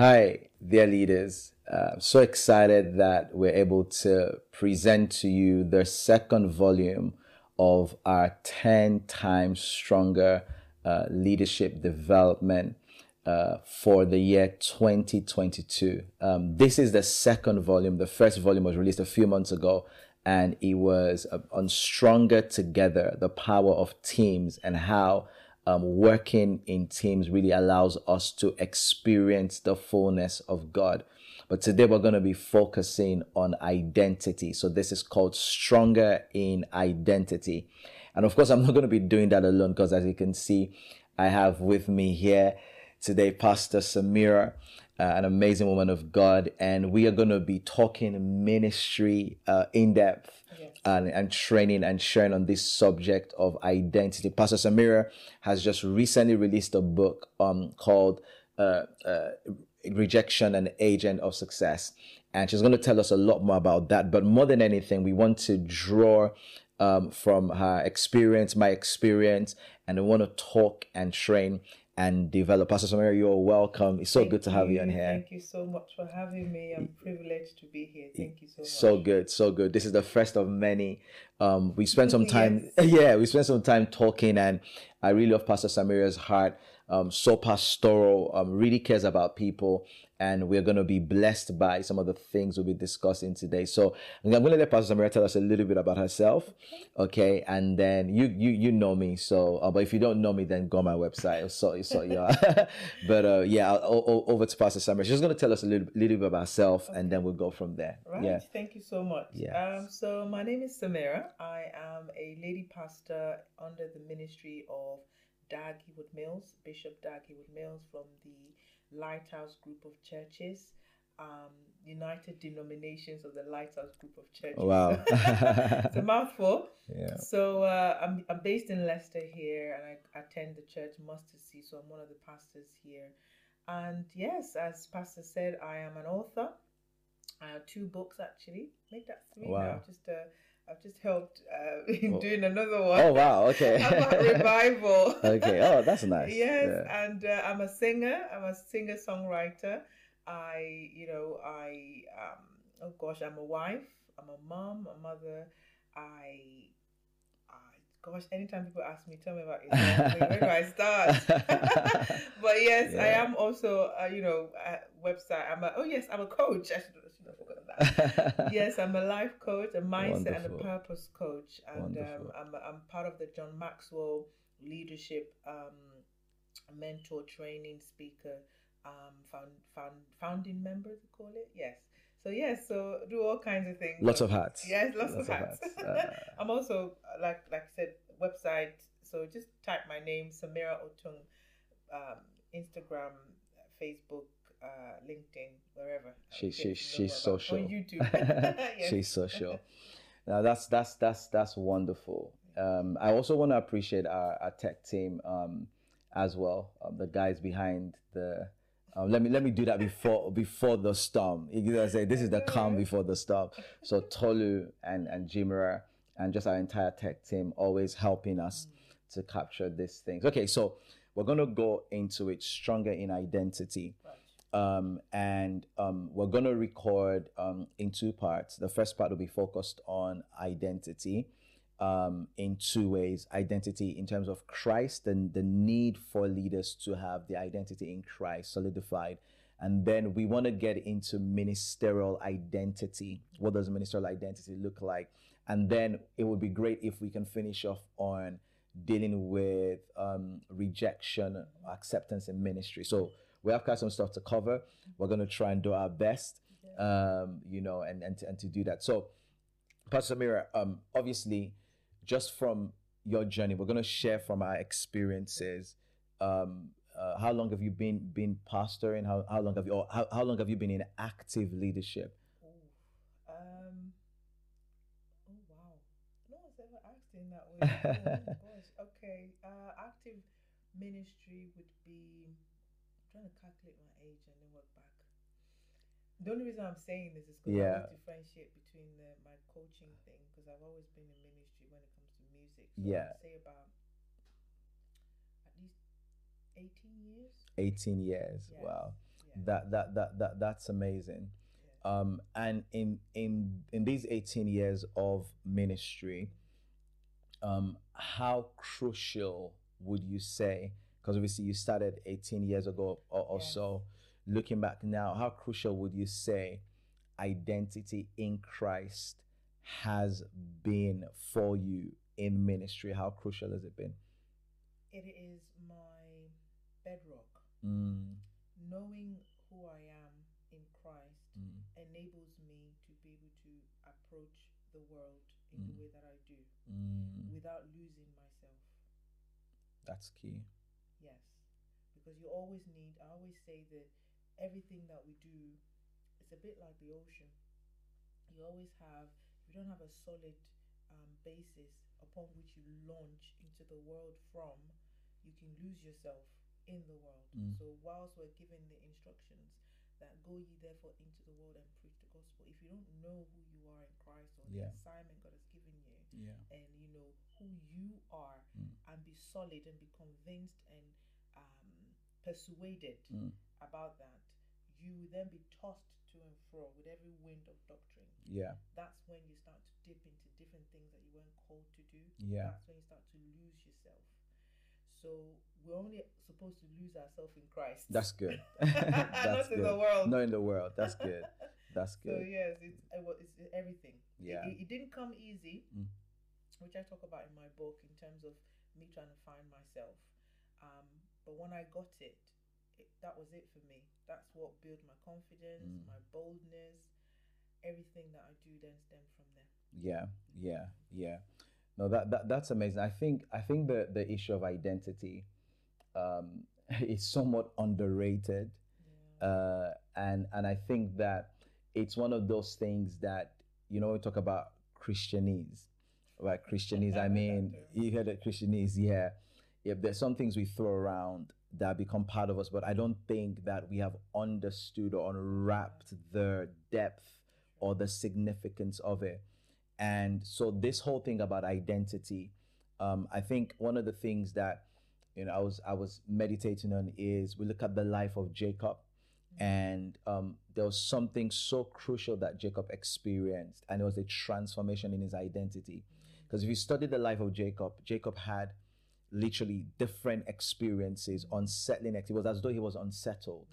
Hi, dear leaders. Uh, so excited that we're able to present to you the second volume of our 10 times stronger uh, leadership development uh, for the year 2022. Um, this is the second volume. The first volume was released a few months ago, and it was uh, on Stronger Together, the power of teams, and how um, working in teams really allows us to experience the fullness of God. But today we're going to be focusing on identity. So this is called Stronger in Identity. And of course, I'm not going to be doing that alone because as you can see, I have with me here today Pastor Samira, uh, an amazing woman of God. And we are going to be talking ministry uh, in depth and, and training and sharing on this subject of identity. Pastor Samira has just recently released a book um, called uh, uh, Rejection and Agent of Success. And she's going to tell us a lot more about that. But more than anything, we want to draw um, from her experience, my experience, and I want to talk and train and develop. Pastor Samira, you're welcome. It's so Thank good to have you, you on here. Thank you so much for having me. I'm privileged to be here. Thank you so much. So good, so good. This is the first of many. Um, we spent some time, yeah, we spent some time talking, and I really love Pastor Samira's heart. Um, so pastoral, um, really cares about people, and we're going to be blessed by some of the things we'll be discussing today. So I'm going to let Pastor Samira tell us a little bit about herself, okay? And then you you you know me, so uh, but if you don't know me, then go on my website. So so yeah, but uh, yeah, I'll, I'll- over to Pastor Samira. She's going to tell us a little little bit about herself, and then we'll go from there. Right. Yeah. Thank you so much. Yes. Um, so my name is Samira. I am a lady pastor under the ministry of Dag Heward Mills, Bishop Dag Heward Mills from the Lighthouse Group of Churches, um, United Denominations of the Lighthouse Group of Churches. Wow. it's a mouthful. Yeah. So uh, I'm, I'm based in Leicester here and I attend the church Mustard Seed. So I'm one of the pastors here. And yes, as Pastor said, I am an author. I have two books actually. Make that three now. Wow. I've just uh, I've just helped uh, in Oh. doing another one. Oh wow. Okay. about revival. okay. Oh, that's nice. Yes, Yeah. and uh, I'm a singer. I'm a singer songwriter. I, you know, I, um, oh gosh, I'm a wife. I'm a mom, a mother. I, I, gosh, anytime people ask me, tell me about yourself. where do I start? but yes, I am also, uh, you know, a website. I'm a, oh yes, I'm a coach. I should, I should have forgotten that. yes, I'm a life coach, a mindset and a purpose coach, and um, I'm I'm part of the John Maxwell Leadership um, Mentor Training Speaker um, found, found, founding member. They call it yes. So yes, so do all kinds of things. Lots of hats. Yes, lots, Lots of of hats. hats. Uh, I'm also like like I said, website. So just type my name, Samira Otung, um, Instagram, Facebook, uh, LinkedIn, wherever. She- she- she's social. On YouTube. Yes. She's social. Now that's that's that's that's wonderful. Um, I also want to appreciate our, our tech team um, as well. Um, the guys behind the. Um, let me let me do that before before the storm. You know, say this is the calm before the storm. So Tolu and and Jimera and just our entire tech team always helping us to capture these things. Okay, so we're gonna go into it stronger in identity um, and um, we're going to record um, in two parts. The first part will be focused on identity um, in two ways identity in terms of Christ and the need for leaders to have the identity in Christ solidified. And then we want to get into ministerial identity. What does ministerial identity look like? And then it would be great if we can finish off on dealing with um, rejection, acceptance in ministry. So we have got some stuff to cover. We're going to try and do our best, um, you know, and, and, to, and to do that. So, Pastor Samira, um, obviously, just from your journey, we're going to share from our experiences. Um, uh, how long have you been been pastoring? How, how long have you or how, how long have you been in active leadership? Um, oh wow. No one's ever asked in that way. Oh, gosh. Okay. Uh, active ministry would be. I'm trying to calculate my age and then work back. The only reason I'm saying this is because I Yeah. always differentiate between the, my coaching thing because I've always been in ministry when it comes to music. So Yeah. I'd say about at least 18 years. 18 years. Yeah. Wow. Yeah. That that that that that's amazing. Yeah. Um, and in in in these 18 years of ministry, um, how crucial would you say? Because obviously you started 18 years ago or, or Yes. so. Looking back now, how crucial would you say identity in Christ has been for you in ministry? How crucial has it been? It is my bedrock. Mm, Knowing who I am in Christ mm, enables me to be able to approach the world in the way that I do mm. without losing myself. That's key. Yes. Because you always need, I always say that everything that we do, it's a bit like the ocean. You always have, if you don't have a solid um, basis upon which you launch into the world from, you can lose yourself in the world. Mm. So, whilst we're given the instructions that go ye therefore into the world and preach the gospel, if you don't know who you are in Christ or Yeah. the assignment God has given you, Yeah. and you know who you are Mm. and be solid and be convinced and um, persuaded Mm. about that you will then be tossed to and fro with every wind of doctrine Yeah. that's when you start to dip into different things that you weren't called to do Yeah. that's when you start to lose yourself so we're only supposed to lose ourselves in christ That's good. Not That's in good. the world. Not in the world. That's good. That's good. So yes, it's it wa- it's everything. Yeah. It, it didn't come easy, Mm. which I talk about in my book in terms of me trying to find myself. Um, but when I got it, it, that was it for me. That's what built my confidence, Mm. my boldness. Everything that I do then stemmed from. Yeah. Yeah. Yeah. No, that, that that's amazing. I think I think the the issue of identity um, is somewhat underrated, uh, and and I think that it's one of those things that you know we talk about Christianese, right? Christianese. I mean, you heard that Christianese, yeah. Yeah, there's some things we throw around that become part of us, but I don't think that we have understood or unwrapped the depth or the significance of it. And so this whole thing about identity, um, I think one of the things that you know I was I was meditating on is we look at the life of Jacob, and um, there was something so crucial that Jacob experienced, and it was a transformation in his identity. Because if you study the life of Jacob, Jacob had literally different experiences, unsettling. It was as though he was unsettled.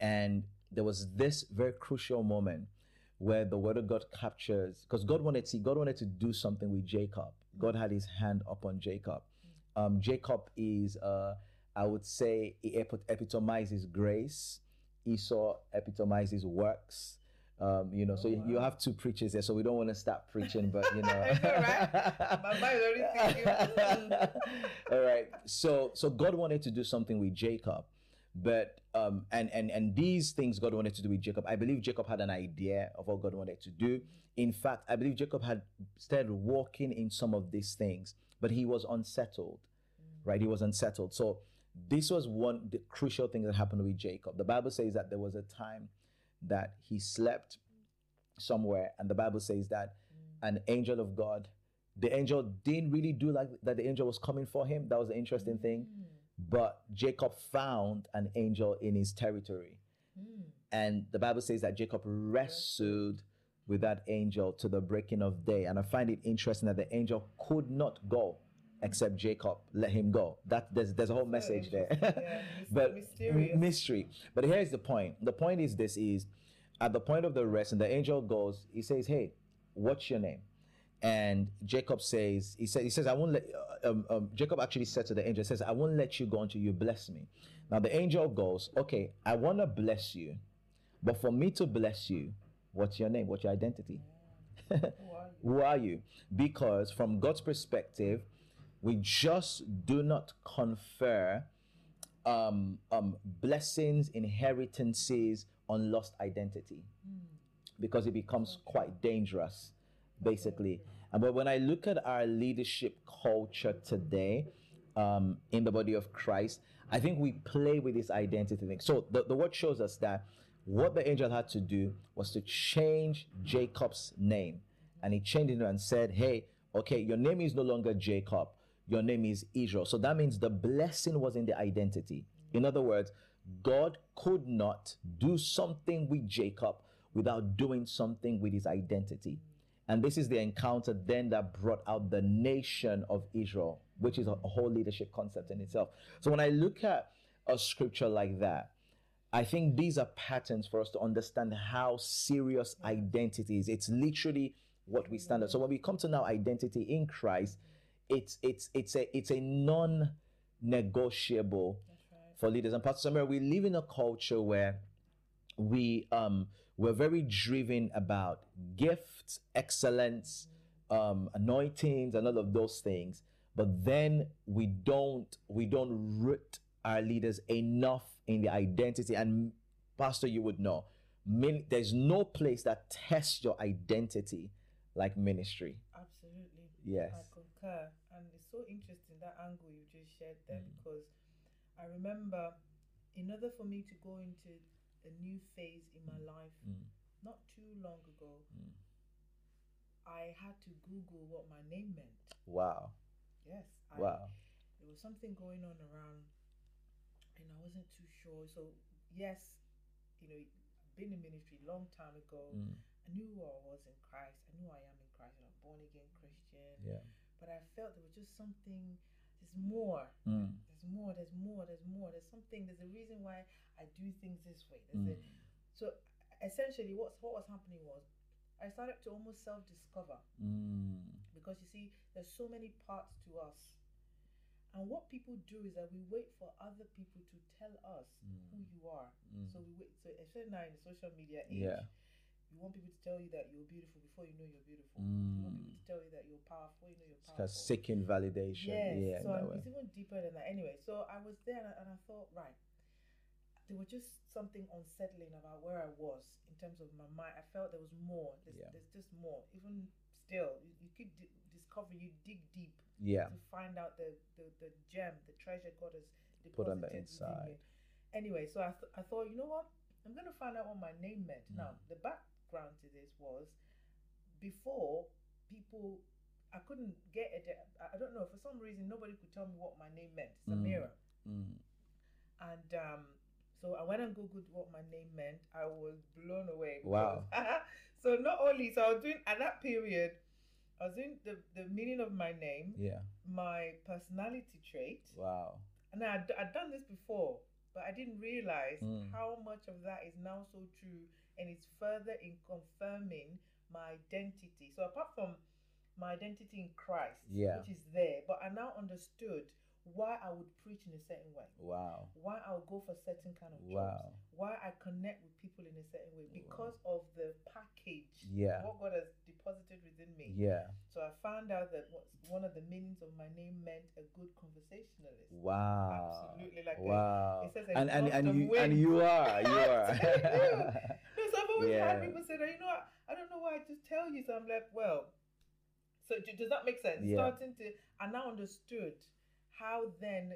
And there was this very crucial moment where the word of God captures, because God wanted to, God wanted to do something with Jacob. God had his hand upon Jacob. Um, Jacob is, uh, I would say, he epi- epitomizes grace. Esau epitomizes works. Um, you know, so you, you have two preachers there, so we don't want to start preaching, but you know, I know, right? My mind is already thinking. all right. So so God wanted to do something with Jacob, but um and and and these things God wanted to do with Jacob. I believe Jacob had an idea of what God wanted to do. In fact, I believe Jacob had started walking in some of these things, but he was unsettled. Mm. Right? He was unsettled. So this was one the crucial thing that happened with Jacob. The Bible says that there was a time that he slept somewhere, and the Bible says that mm. an angel of God, the angel didn't really do like that. The angel was coming for him. That was the interesting thing. Mm. But Jacob found an angel in his territory, hmm. and the Bible says that Jacob wrestled with that angel to the breaking of day. And I find it interesting that the angel could not go except Jacob let him go. That there's there's a whole message there. Yeah, but mysterious. mystery. But here's the point. The point is this is at the point of the rest, and the angel goes, he says, Hey, what's your name? And Jacob says, he says, he says, I won't let uh, um, um, Jacob actually said to the angel, says, I won't let you go until you bless me. Now the angel goes, Okay, I want to bless you, but for me to bless you, what's your name? What's your identity? Who are you? Who are you? Because from God's perspective, we just do not confer um, um, blessings, inheritances on lost identity because it becomes quite dangerous, basically. But when I look at our leadership culture today um, in the body of Christ, I think we play with this identity thing. So the, the word shows us that what the angel had to do was to change Jacob's name. And he changed it and said, Hey, okay, your name is no longer Jacob, your name is Israel. So that means the blessing was in the identity. In other words, God could not do something with Jacob without doing something with his identity. And this is the encounter then that brought out the nation of Israel, which is a whole leadership concept in itself. So when I look at a scripture like that, I think these are patterns for us to understand how serious identity is. It's literally what we stand on. So when we come to now identity in Christ, it's it's it's a it's a non-negotiable right. for leaders. And Pastor Samira, we live in a culture where we um we're very driven about gifts, excellence, um, anointings, and all of those things. But then we don't we don't root our leaders enough in the identity. And Pastor, you would know, min- there's no place that tests your identity like ministry. Absolutely. Yes. I concur. And it's so interesting that angle you just shared there Mm. because I remember in order for me to go into a new phase in my life, Mm. not too long ago, I had to Google what my name meant. Wow. Yes. I, Wow. There was something going on around and I wasn't too sure. So, yes, you know, I've been in ministry a long time ago. Mm. I knew who I was in Christ. I knew I am in Christ. I'm a born again Christian. Yeah. But I felt there was just something. There's more. Mm. There's more. There's more. There's more. There's something. There's a reason why I do things this way. There's Mm. a, so essentially, what's what was happening was I started to almost self-discover Mm. because you see, there's so many parts to us. And what people do is that we wait for other people to tell us who you are. So we wait. So especially now in the social media age, Yeah. You want people to tell you that you're beautiful before you know you're beautiful. You want people Mm. to tell you that you're powerful, you know you're powerful. Because seeking validation. Yes. Yeah. so it's even deeper than that. Anyway, so I was there and I, and I thought, right, there was just something unsettling about where I was in terms of my mind. I felt there was more. There's, Yeah. there's just more. Even still, you, you keep di- discovering, you dig deep Yeah. to find out the, the, the gem, the treasure God has deposited Put on the inside. Anyway, so I, th- I thought, you know what? I'm going to find out what my name meant. Mm. Now, the background to this was before people, I couldn't get it. I- I don't know, for some reason, nobody could tell me what my name meant. Samira. Mm. And um, so I went and Googled what my name meant. I was blown away. Wow. so not only, so I was doing, at that period, I was doing the, the meaning of my name, Yeah. my personality trait. Wow. And I'd, I'd done this before, but I didn't realize Mm. how much of that is now so true and it's further in confirming my identity. So apart from my identity in Christ, Yeah. which is there, but I now understood why I would preach in a certain way Wow. why I'll go for certain kind of jobs, Wow. why I connect with people in a certain way because of the package, Yeah. what God has deposited within me. Yeah. So I found out that one of the meanings of my name meant a good conversationalist. Wow. Absolutely, like a- wow. it says a and and and you and you are you are. No, so I've always Yeah. had people say that, you know what, I don't know why I just tell you. So I'm like, well, so does that make sense? Yeah. Starting to, I now understood how then,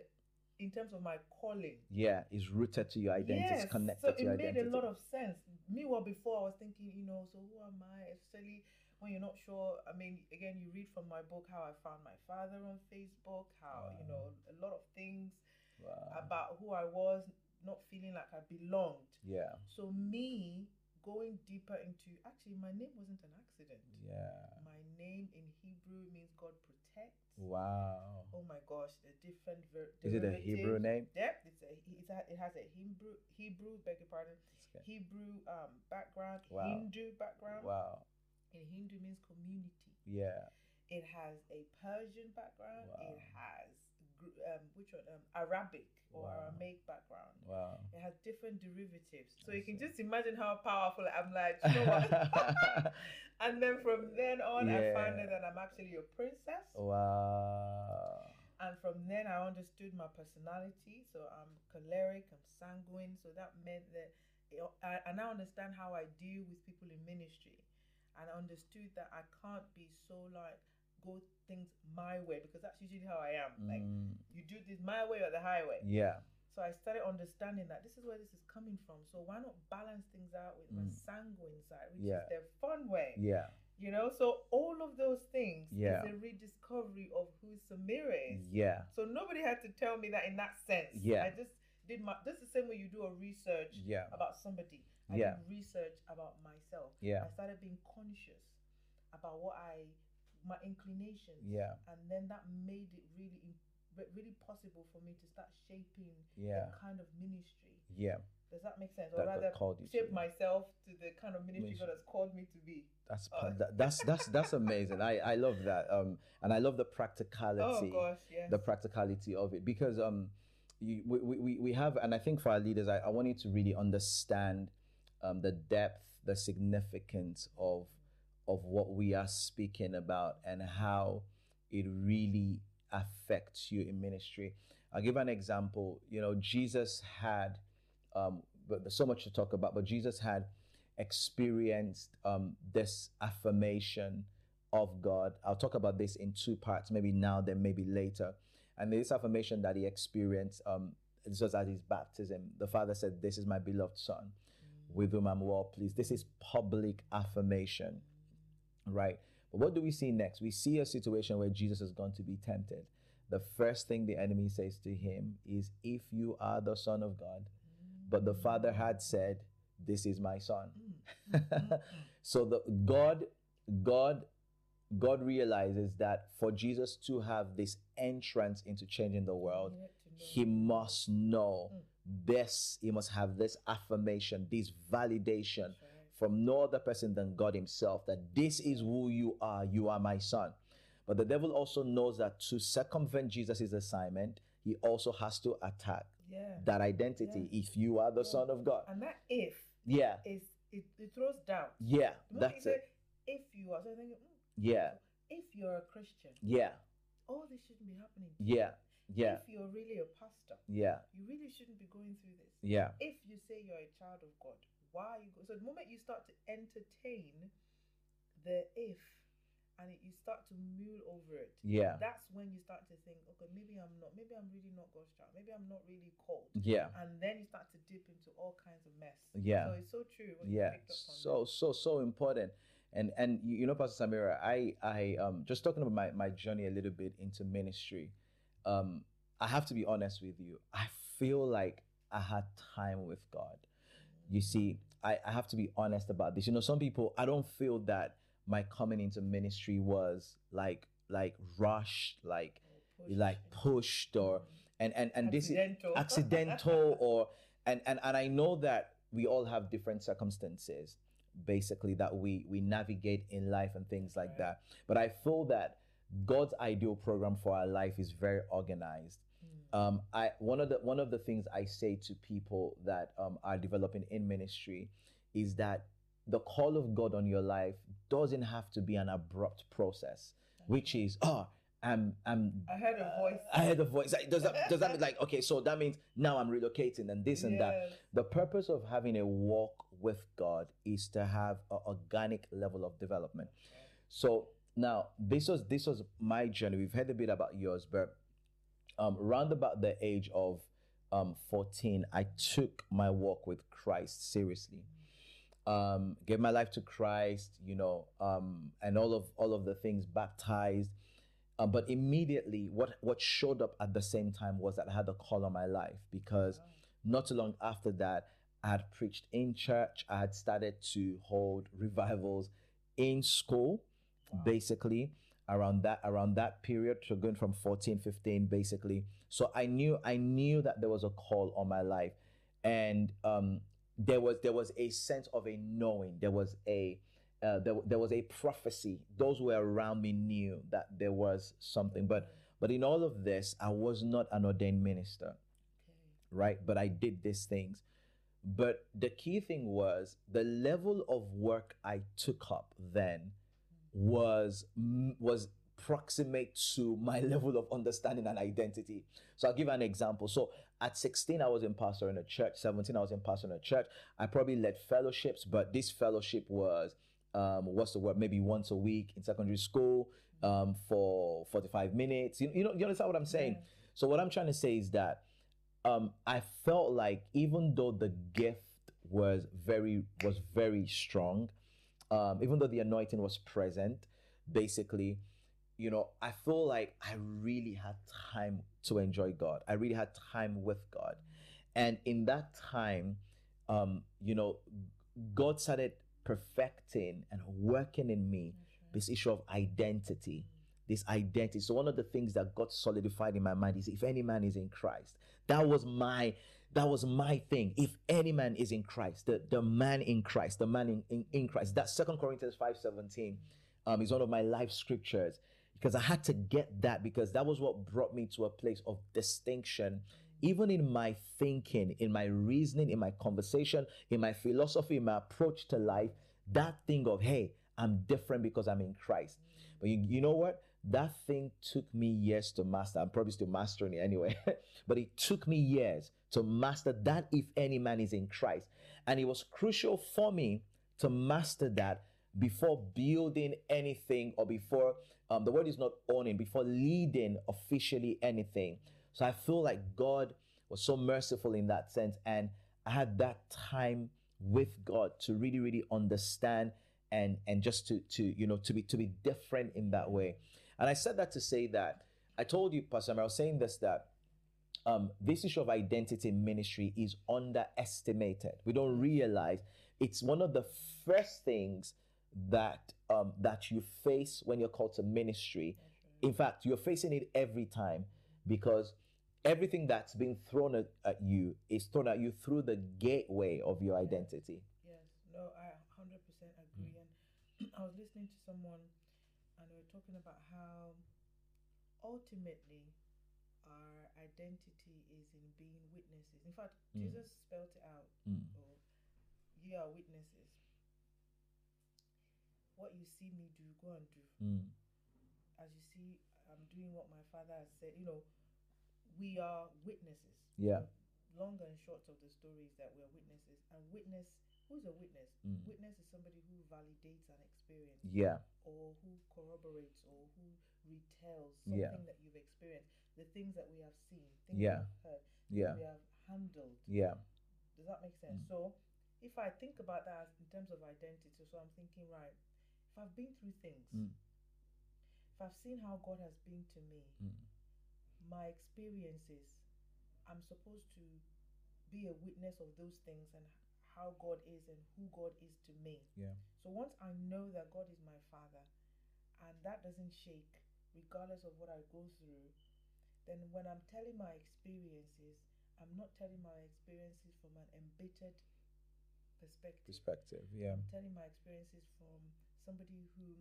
in terms of my calling, yeah, it's rooted to your identity. It's connected so to your it made a lot of sense. Meanwhile, before I was thinking, you know, so who am I? Especially when you're not sure. I mean, again, you read from my book how I found my father on Facebook, how you know a lot of things wow. about who I was, not feeling like I belonged. Yeah. So me going deeper into actually, my name wasn't an accident. Yeah. My name in Hebrew means God Wow. Oh my gosh, the different ver- Is it a Hebrew name? Yep, it's a, it's a, it has a Hebrew Hebrew beg your pardon Okay. Hebrew um background Wow. Hindu background. Wow. And Hindu means community. Yeah. It has a Persian background. Wow. It has um which one um Arabic or Wow. Aramaic background. Wow. It has different derivatives. So I you can just imagine how powerful I'm like, you know what? and then from then on I found out that I'm actually a princess. wow. And from then, I understood my personality. So I'm choleric, I'm sanguine. So that meant that I, I now understand how I deal with people in ministry. And I understood that I can't be so like, go things my way because that's usually how I am. Like, Mm, you do this my way or the highway. yeah. So I started understanding that this is where this is coming from. So why not balance things out with my Mm. sanguine side, which Yeah. is the fun way? Yeah. You know, so all of those things Yeah. is a rediscovery of who Samira is. Yeah. So nobody had to tell me that in that sense. Yeah. I just did my. This is the same way you do a research Yeah. about somebody. I Yeah. did research about myself. Yeah. I started being conscious about what I, my inclinations. Yeah. And then that made it really, really possible for me to start shaping Yeah. the kind of ministry. Yeah. Does that make sense? That Or God rather, called you to. shape myself to the kind of ministry. God has called me to be. That's Oh. that, that's that's that's amazing. I I love that. Um, and I love the practicality. Oh gosh, yes. the practicality of it because um you, we, we, we have and i think for our leaders i, I want you to really understand um, the depth the significance of of what we are speaking about and how it really affects you in ministry i'll give an example you know jesus had um, but there's so much to talk about but jesus had experienced um, this affirmation of God. I'll talk about this in two parts, maybe now, then maybe later. And this affirmation that he experienced, um, this was at his baptism. The father said, This is my beloved son, with whom I'm well pleased. This is public affirmation, right? But what do we see next? We see a situation where Jesus is going to be tempted. The first thing the enemy says to him is, If you are the son of God, but the father had said, This is my son. so the God, God God realizes that for Jesus to have this entrance into changing the world, He had to know. he must know mm. this, he must have this affirmation, this validation from no other person than God himself that this is who you are, you are my son. But the devil also knows that to circumvent Jesus' assignment, he also has to attack Yeah. that identity if you are the son of God. And that if Yeah, is it, it throws doubt. yeah, that's it. if you are, so thinking, mm, Yeah, if you're a Christian, yeah, all this shouldn't be happening. yeah, yeah, If you're really a pastor, yeah, you really shouldn't be going through this. yeah. If you say you're a child of God, why are you? So the moment you start to entertain the if, and it, you start to mule over it, Yeah. that's when you start to think, okay, maybe I'm not, maybe I'm really not God's child, maybe I'm not really called. Yeah. And then you start to dip into all kinds of mess. Yeah. So it's so true. Yeah up on so so so important and and you you know pastor samira i i um just talking about my my journey a little bit into ministry um i have to be honest with you i feel like i had time with god you see i i have to be honest about this you know some people i don't feel that my coming into ministry was like like rushed like Pushed. like pushed or and and and this is Accidental. accidental or and and and I know that we all have different circumstances basically that we we navigate in life and things like that but I feel that God's ideal program for our life is very organized um I one of the one of the things I say to people that um are developing in ministry is that the call of God on your life doesn't have to be an abrupt process which is oh I'm I'm I heard a voice. I heard a voice. Does that does that mean like okay? So that means now I'm relocating and this and that. The purpose of having a walk with God is to have an organic level of development. So now this was this was my journey. We've heard a bit about yours, but um, around about the age of um, 14, I took my walk with Christ seriously. Um, gave my life to Christ, you know, um, and all of all of the things baptized. Uh, but immediately, what what showed up at the same time was that I had a call on my life because not too long after that, I had preached in church. I had started to hold revivals in school, basically around that around that period. So going from 14, 15, basically. So I knew I knew that there was a call on my life, and um, there was there was a sense of a knowing. There was a uh, there, there was a prophecy. Those who were around me knew that there was something. But but in all of this, I was not an ordained minister, Okay. right? But I did these things. But the key thing was the level of work I took up then was was proximate to my level of understanding and identity. So I'll give an example. So at 16, I was in pastor in a church. 17, I was in pastor in a church. I probably led fellowships, but this fellowship was um, what's the word? Maybe once a week in secondary school um, for 45 minutes. You, you know, you understand what I'm saying? So what I'm trying to say is that um, I felt like even though the gift was very was very strong, um, even though the anointing was present, basically, you know, I feel like I really had time to enjoy God. I really had time with God, And in that time, um, you know, God started perfecting and working in me this issue of identity. This identity. So one of the things that got solidified in my mind is if any man is in Christ. That was my that was my thing. If any man is in Christ, the, the man in Christ, the man in, in, in Christ. That Second Corinthians 5 17 um, is one of my life scriptures because I had to get that because that was what brought me to a place of distinction even in my thinking, in my reasoning, in my conversation, in my philosophy, in my approach to life, that thing of, hey, I'm different because I'm in Christ. But you, you know what? That thing took me years to master. I'm probably still mastering it anyway. but it took me years to master that if any man is in Christ. And it was crucial for me to master that before building anything or before um, the word is not owning, before leading officially anything. So I feel like God was so merciful in that sense. And I had that time with God to really, really understand and and just to to you know to be to be different in that way. And I said that to say that I told you, Pastor, I was saying this that um, this issue of identity ministry is underestimated. We don't realize it's one of the first things that um, that you face when you're called to ministry. In fact, you're facing it every time because everything that's being thrown at, at, you is thrown at you through the gateway of your identity. Yes, no, I 100% agree. Mm. And I was listening to someone and we're talking about how ultimately our identity is in being witnesses. In fact, mm. Jesus spelled it out. Mm. So, ye are witnesses. What you see me do, go and do. Mm. As you see, I'm doing what my father has said. You know, we are witnesses. Yeah. Long and short of the story is that we are witnesses. And witness, who's a witness? Mm. Witness is somebody who validates an experience. Yeah. Or who corroborates or who retells something Yeah. that you've experienced. The things that we have seen, things Yeah. we've heard, Yeah. we have handled. Yeah. Does that make sense? So if I think about that in terms of identity, so I'm thinking, right, if I've been through things, Mm. if I've seen how God has been to me, Mm. my experiences, I'm supposed to be a witness of those things and how God is and who God is to me. Yeah. So once I know that God is my Father and that doesn't shake, regardless of what I go through, then when I'm telling my experiences, I'm not telling my experiences from an embittered perspective. Perspective. Yeah. I'm telling my experiences from somebody who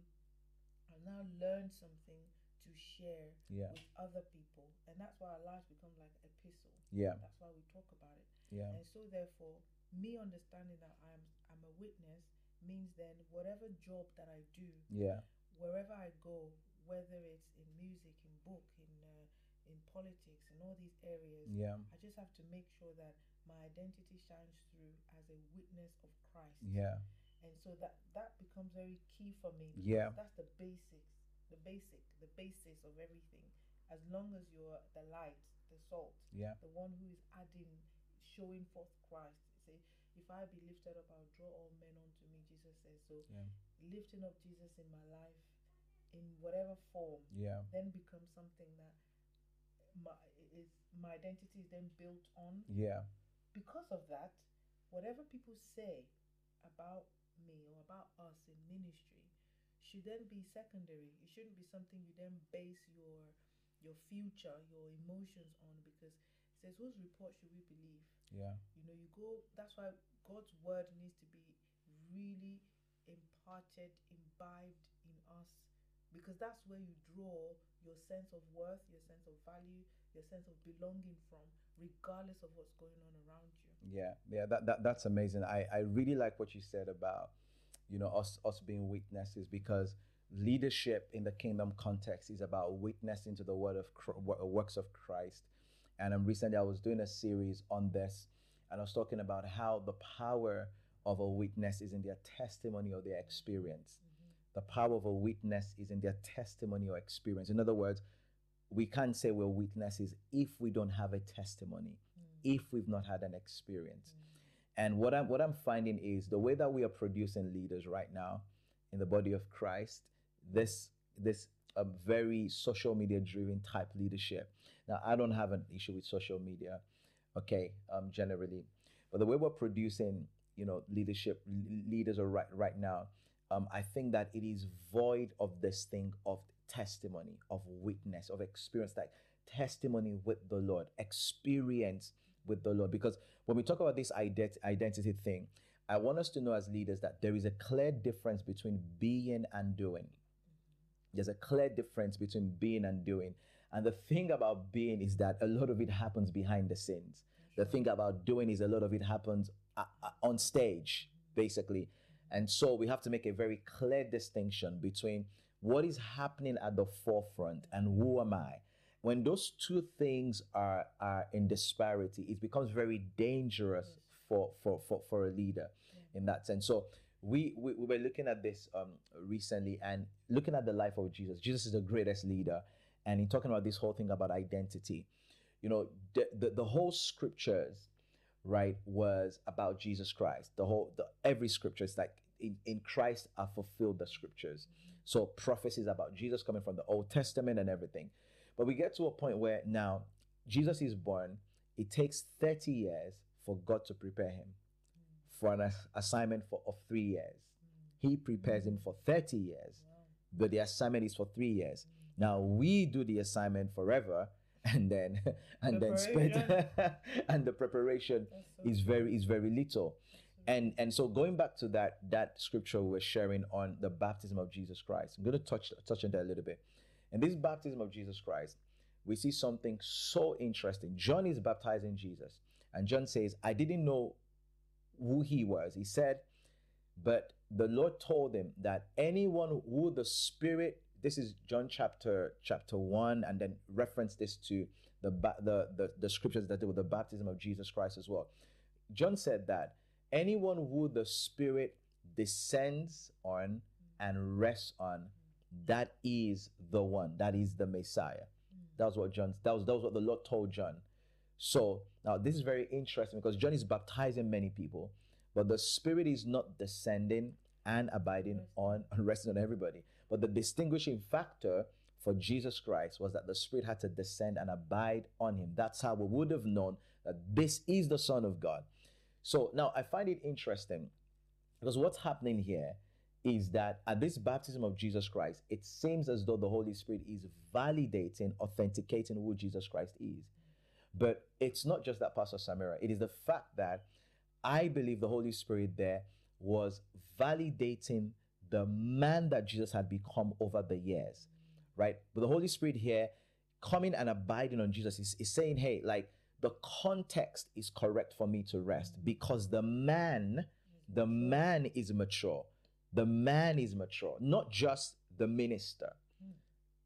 has now learned something to share Yeah. with other people. And that's why our lives become like epistle. Yeah. That's why we talk about it. Yeah. And so therefore, me understanding that I'm I'm a witness means then whatever job that I do, Yeah. wherever I go, whether it's in music, in book, in uh, in politics, in all these areas, Yeah. I just have to make sure that my identity shines through as a witness of Christ. Yeah. And so that that becomes very key for me. Yeah. That's the basics, the basic, the basis of everything. As long as you're the light, the salt, Yeah. the one who is adding, showing forth Christ. If I be lifted up, I'll draw all men unto me. Jesus says so. Yeah. Lifting up Jesus in my life, in whatever form, Yeah. then becomes something that my is my identity is then built on Yeah. because of that, whatever people say about me or about us in ministry should then be secondary. It shouldn't be something you then base your your future, your emotions on because it says whose report should we believe? Yeah. You know, you go that's why God's word needs to be really imparted, imbibed in us because that's where you draw your sense of worth, your sense of value, your sense of belonging from, regardless of what's going on around you. Yeah, yeah, that, that that's amazing. I, I really like what you said about, you know, us us being witnesses because leadership in the kingdom context is about witnessing to the word of works of Christ. And um, recently I was doing a series on this, and I was talking about how the power of a witness is in their testimony or their experience. Mm-hmm. The power of a witness is in their testimony or experience. In other words, we can't say we're witnesses if we don't have a testimony, mm-hmm. if we've not had an experience. Mm-hmm. And what I'm what I'm finding is the way that we are producing leaders right now in the body of Christ, this this a very social media driven type leadership. Now I don't have an issue with social media, okay, um, generally. But the way we're producing, you know, leadership leaders are right right now, um, I think that it is void of this thing of testimony, of witness, of experience, like testimony with the Lord, experience with the Lord. Because when we talk about this ident- identity thing, I want us to know as leaders that there is a clear difference between being and doing. There's a clear difference between being and doing. And the thing about being is that a lot of it happens behind the scenes. The thing about doing is a lot of it happens uh, uh, on stage, basically. And so we have to make a very clear distinction between what is happening at the forefront and who am I. When those two things are, are in disparity, it becomes very dangerous for, for, for, for a leader in that sense. So we, we, we were looking at this um, recently and looking at the life of Jesus. Jesus is the greatest leader. And in talking about this whole thing about identity, you know, the, the, the whole scriptures, right, was about Jesus Christ. The whole, the, every scripture is like in, in Christ are fulfilled the scriptures. So prophecies about Jesus coming from the Old Testament and everything. But we get to a point where now Jesus is born. It takes 30 years for God to prepare him for an assignment for of three years. He prepares him for 30 years, but the assignment is for three years. Now we do the assignment forever and then and then spend and the preparation so is very is very little. And and so going back to that that scripture we're sharing on the baptism of jesus christ i'm going to touch touch on that a little bit. And this baptism of jesus christ we see something so interesting. John is baptizing jesus and John says, I didn't know who he was. He said, but the Lord told him that anyone who the Spirit, this is John chapter chapter one, and then reference this to the the the, the scriptures that do with the baptism of Jesus Christ as well. John said that anyone who the Spirit descends on and rests on, that is the one, that is the Messiah. That was what John. That was that was what the Lord told John. So now this is very interesting because John is baptizing many people, but the Spirit is not descending and abiding on and resting on everybody. But the distinguishing factor for Jesus Christ was that the Spirit had to descend and abide on him. That's how we would have known that this is the Son of God. So now I find it interesting because what's happening here is that at this baptism of Jesus Christ, it seems as though the Holy Spirit is validating, authenticating who Jesus Christ is. But it's not just that, Pastor Samira. It is the fact that I believe the Holy Spirit there was validating the man that Jesus had become over the years, right? But the Holy Spirit here coming and abiding on Jesus is, is saying, hey, like the context is correct for me to rest because the man, the man is mature. The man is mature, not just the minister,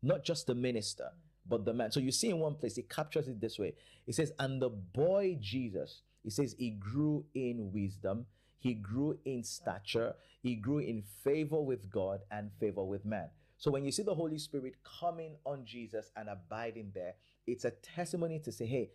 not just the minister but the man. So you see in one place, it captures it this way. It says, and the boy Jesus, it says he grew in wisdom, he grew in stature, he grew in favor with God and favor with man. So when you see the Holy Spirit coming on Jesus and abiding there, it's a testimony to say, hey,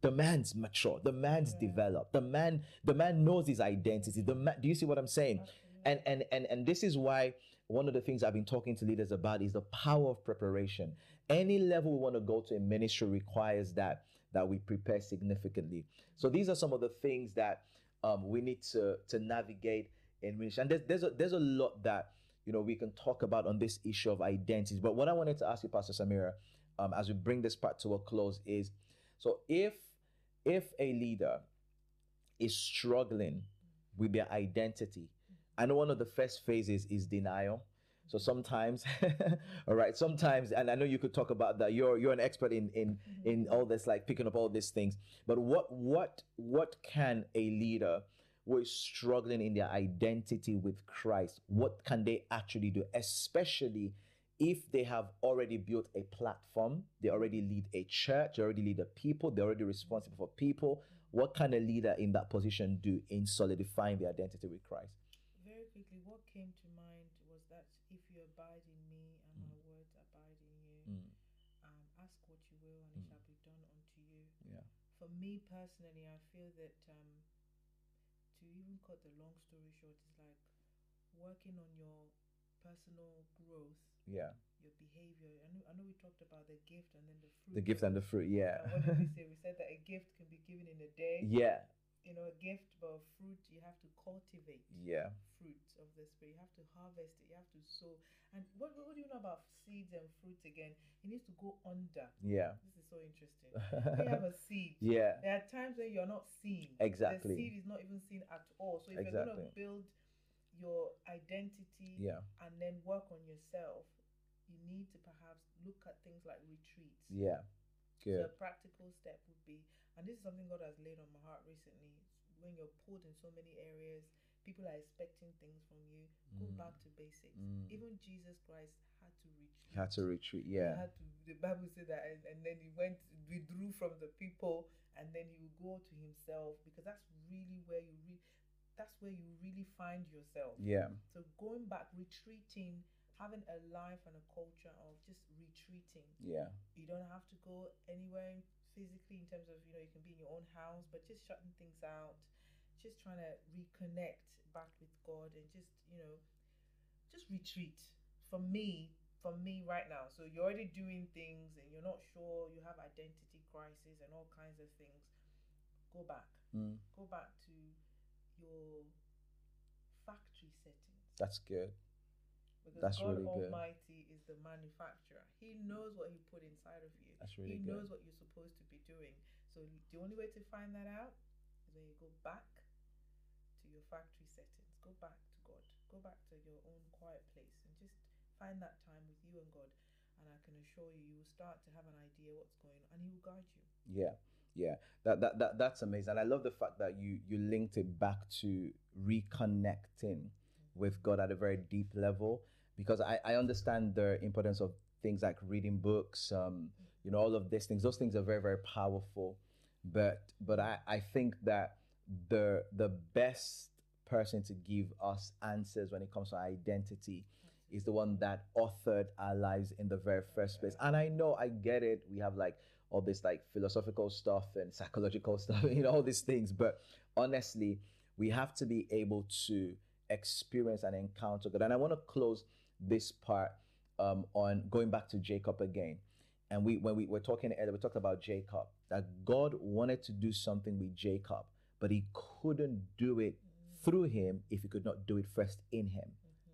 the man's mature, the man's yeah. developed, the man, the man knows his identity. The man, do you see what I'm saying? And and and and this is why one of the things I've been talking to leaders about is the power of preparation. Any level we want to go to in ministry requires that that we prepare significantly. So these are some of the things that um, we need to to navigate in ministry. And there's there's a, there's a lot that you know we can talk about on this issue of identities. But what I wanted to ask you, Pastor Samira, um, as we bring this part to a close, is so if if a leader is struggling with their identity I know one of the first phases is denial. So sometimes, all right, sometimes, and I know you could talk about that. You're you're an expert in in mm-hmm. in all this, like picking up all these things. But what what what can a leader who is struggling in their identity with Christ, what can they actually do, especially if they have already built a platform, they already lead a church, they already lead a people, they're already responsible for people. What can a leader in that position do in solidifying the identity with Christ? very quickly, what came to mind was that if you abide in me and mm. my words abide in you, mm. um, ask what you will and mm. it shall be done unto you. Yeah. For me personally, I feel that um, to even cut the long story short is like working on your personal growth. Yeah. your behavior. I know, I know we talked about the gift and then the fruit. The gift and the fruit, yeah. what did we say? We said that a gift can be given in a day. yeah, You know, a gift, but a fruit you have to cultivate. yeah, Fruit of the spirit. You have to harvest it. You have to sow. And what, what do you know about seeds and fruits again? It needs to go under. yeah, This is so interesting. You have a seed, yeah, there are times when you're not seen. Exactly. The seed is not even seen at all. So if you're going to build your identity yeah, and then work on yourself, you need to perhaps look at things like retreats. yeah. So a practical step would be, and this is something God has laid on my heart recently. When you're pulled in so many areas, people are expecting things from you. Go back to basics. Mm. Even Jesus Christ had to retreat. Had to retreat, yeah, had to. The Bible said that, and, and then he went withdrew from the people, and then he would go to himself because that's really where you re- That's where you really find yourself. yeah, So going back, retreating, having a life and a culture of just retreating. yeah, You don't have to go anywhere physically in terms of you know you can be in your own house, but just shutting things out, just trying to reconnect back with God and just you know just retreat. For me, for me right now. So you're already doing things and you're not sure. You have identity crisis and all kinds of things. Go back. Mm, Go back to your factory settings. that's good. Because That's God really good. Almighty is the manufacturer. He knows what He put inside of you. That's really he good. knows what you're supposed to be doing. So the only way to find that out is when you go back to your factory settings. Go back to God. Go back to your own quiet place and just find that time with you and God. And I can assure you, you will start to have an idea what's going on, and He will guide you. Yeah, yeah. That, that that that's amazing. And I love the fact that you you linked it back to reconnecting mm-hmm. with God at a very deep level because I, I understand the importance of things like reading books, um, you know, all of these things. Those things are very, very powerful. But but I, I think that the the best person to give us answers when it comes to identity is the one that authored our lives in the very first place. And I know I get it. We have like all this like philosophical stuff and psychological stuff, you know, all these things. But honestly, we have to be able to experience and encounter God. And I want to close this part um, on going back to Jacob again. And we when we were talking earlier, we talked about Jacob, that God wanted to do something with Jacob, but he couldn't do it through him if he could not do it first in him.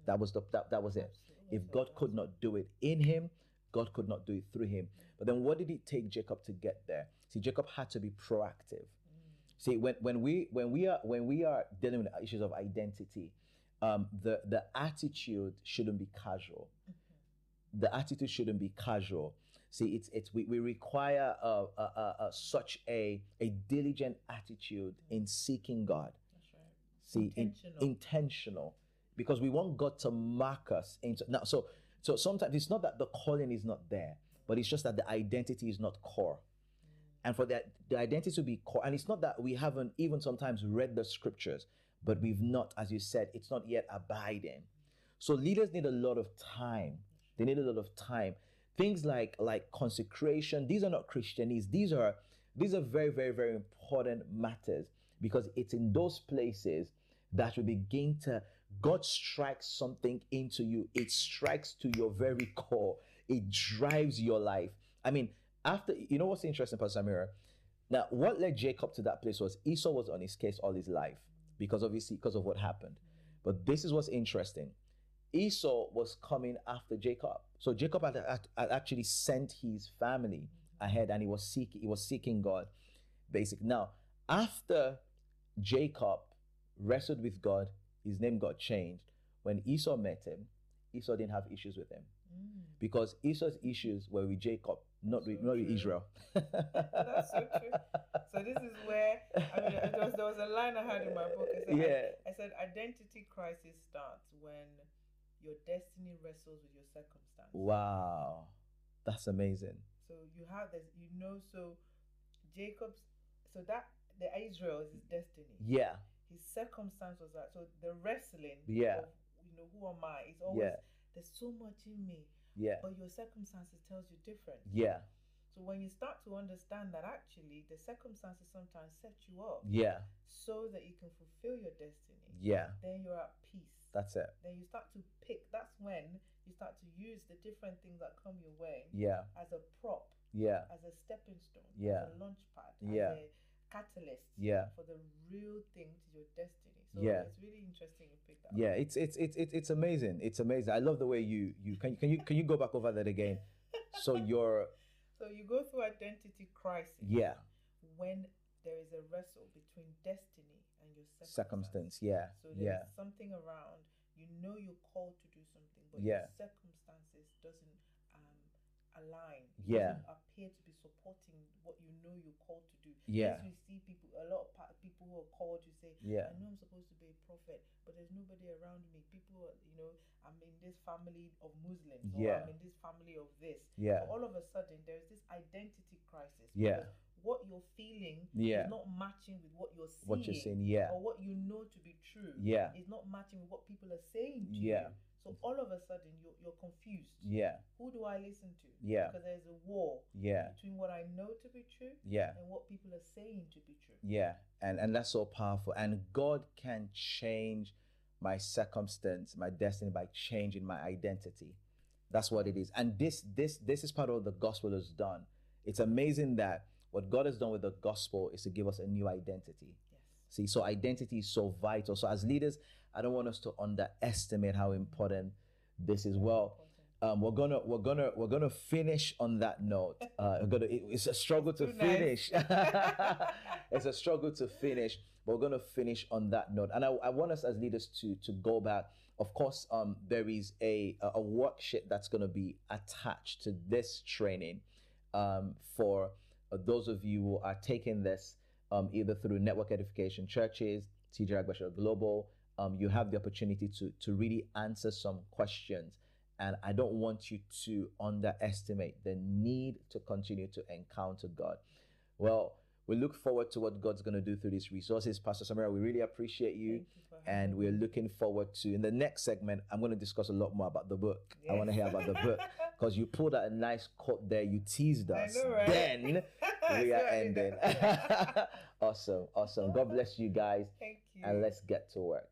That was the that, that was it. If God could not do it in him, God could not do it through him. But then what did it take Jacob to get there? See, Jacob had to be proactive. See, when, when we when we are when we are dealing with issues of identity, um, the the attitude shouldn't be casual. The attitude shouldn't be casual. See, it's it's we, we require uh, uh, uh, uh, such a a diligent attitude in seeking God. That's right. See, in- Intentional. intentional, because we want God to mark us into now. So, so sometimes it's not that the calling is not there, but it's just that the identity is not core. And for that, the identity to be core, and it's not that we haven't even sometimes read the scriptures, but we've not, as you said, it's not yet abiding. So leaders need a lot of time. They need a lot of time. Things like like consecration. These are not Christianese. These are these are very very very important matters because it's in those places that will begin to God strikes something into you. It strikes to your very core. It drives your life. I mean, after you know what's interesting, Pastor Samira? Now, what led Jacob to that place was Esau was on his case all his life because obviously because of what happened. But this is what's interesting. Esau was coming after Jacob. So Jacob had, had actually sent his family ahead and he was seeking he was seeking God. Basic. Now, after Jacob wrestled with God, his name got changed. When Esau met him, Esau didn't have issues with him. Mm. Because Esau's issues were with Jacob, not with, not with. Israel. That's so true. So this is where I mean, there was, there was a line I had in my book. I said, Yeah. I, said identity crisis starts when your destiny wrestles with your circumstance. wow. That's amazing. So you have this, you know. So Jacob's, so that the Israel is his destiny. Yeah. His circumstance was that. So the wrestling. Yeah. Of, you know who am I? It's always Yeah. there's so much in me, Yeah. but your circumstances tells you different. Yeah. So when you start to understand that actually the circumstances sometimes set you up Yeah. so that you can fulfill your destiny, Yeah. then you're at peace. That's it. then you start to pick. That's when you start to use the different things that come your way Yeah. as a prop, Yeah. as a stepping stone, Yeah. as a launch pad, Yeah. as a catalyst Yeah. for the real thing to your destiny. So Yeah. it's really interesting you picked that up. Yeah, it's it's it's it's it's amazing. It's amazing. I love the way you you can can you can you go back over that again? So you're So you go through identity crisis. yeah When there is a wrestle between destiny and your circumstance. circumstance. Yeah, So there's yeah, something around. You know you're called to do something, but Yeah. your circumstances doesn't um, align. Yeah. Appear to be supporting what you know you're called to do. Yeah. Yes, we see people. A lot of pa- people who are called to say, Yeah. I know I'm supposed to be a prophet, but there's nobody around me. People, are, you know, I'm in this family of Muslims, or Yeah. I'm in this family of this. Yeah. So all of a sudden, there's this identity crisis. Yeah. What you're feeling Yeah. is not matching with what you're seeing What you're saying, yeah. or what you know to be true Yeah. is not matching with what people are saying to Yeah. you. So all of a sudden you're, you're confused. yeah, Who do I listen to? Yeah. Because there's a war yeah, between what I know to be true yeah. and what people are saying to be true. Yeah, and and that's so powerful. And God can change my circumstance, my destiny by changing my identity. That's what it is. And this this this is part of what the gospel has done. It's amazing that what God has done with the gospel is to give us a new identity. See, so identity is so vital. So as leaders, I don't want us to underestimate how important this is. Well, um, we're gonna we're gonna we're gonna finish on that note. Uh, we're gonna, it- it's a struggle to finish. it's a struggle to finish, but we're gonna finish on that note. And I, I want us as leaders to to go back. Of course, um, there is a a worksheet that's gonna be attached to this training um, for uh, those of you who are taking this um, either through network edification churches, TJ Agbasha Global. Um, you have the opportunity to to really answer some questions. And I don't want you to underestimate the need to continue to encounter God. Well, we look forward to what God's going to do through these resources. Pastor Samira, we really appreciate you. You and we're looking forward to, in the next segment, I'm going to discuss a lot more about the book. I want to hear about the book because you pulled out a nice cut there. You teased us. know, right? Then we are So I did ending. awesome. Awesome. God bless you guys. Thank you. And let's get to work.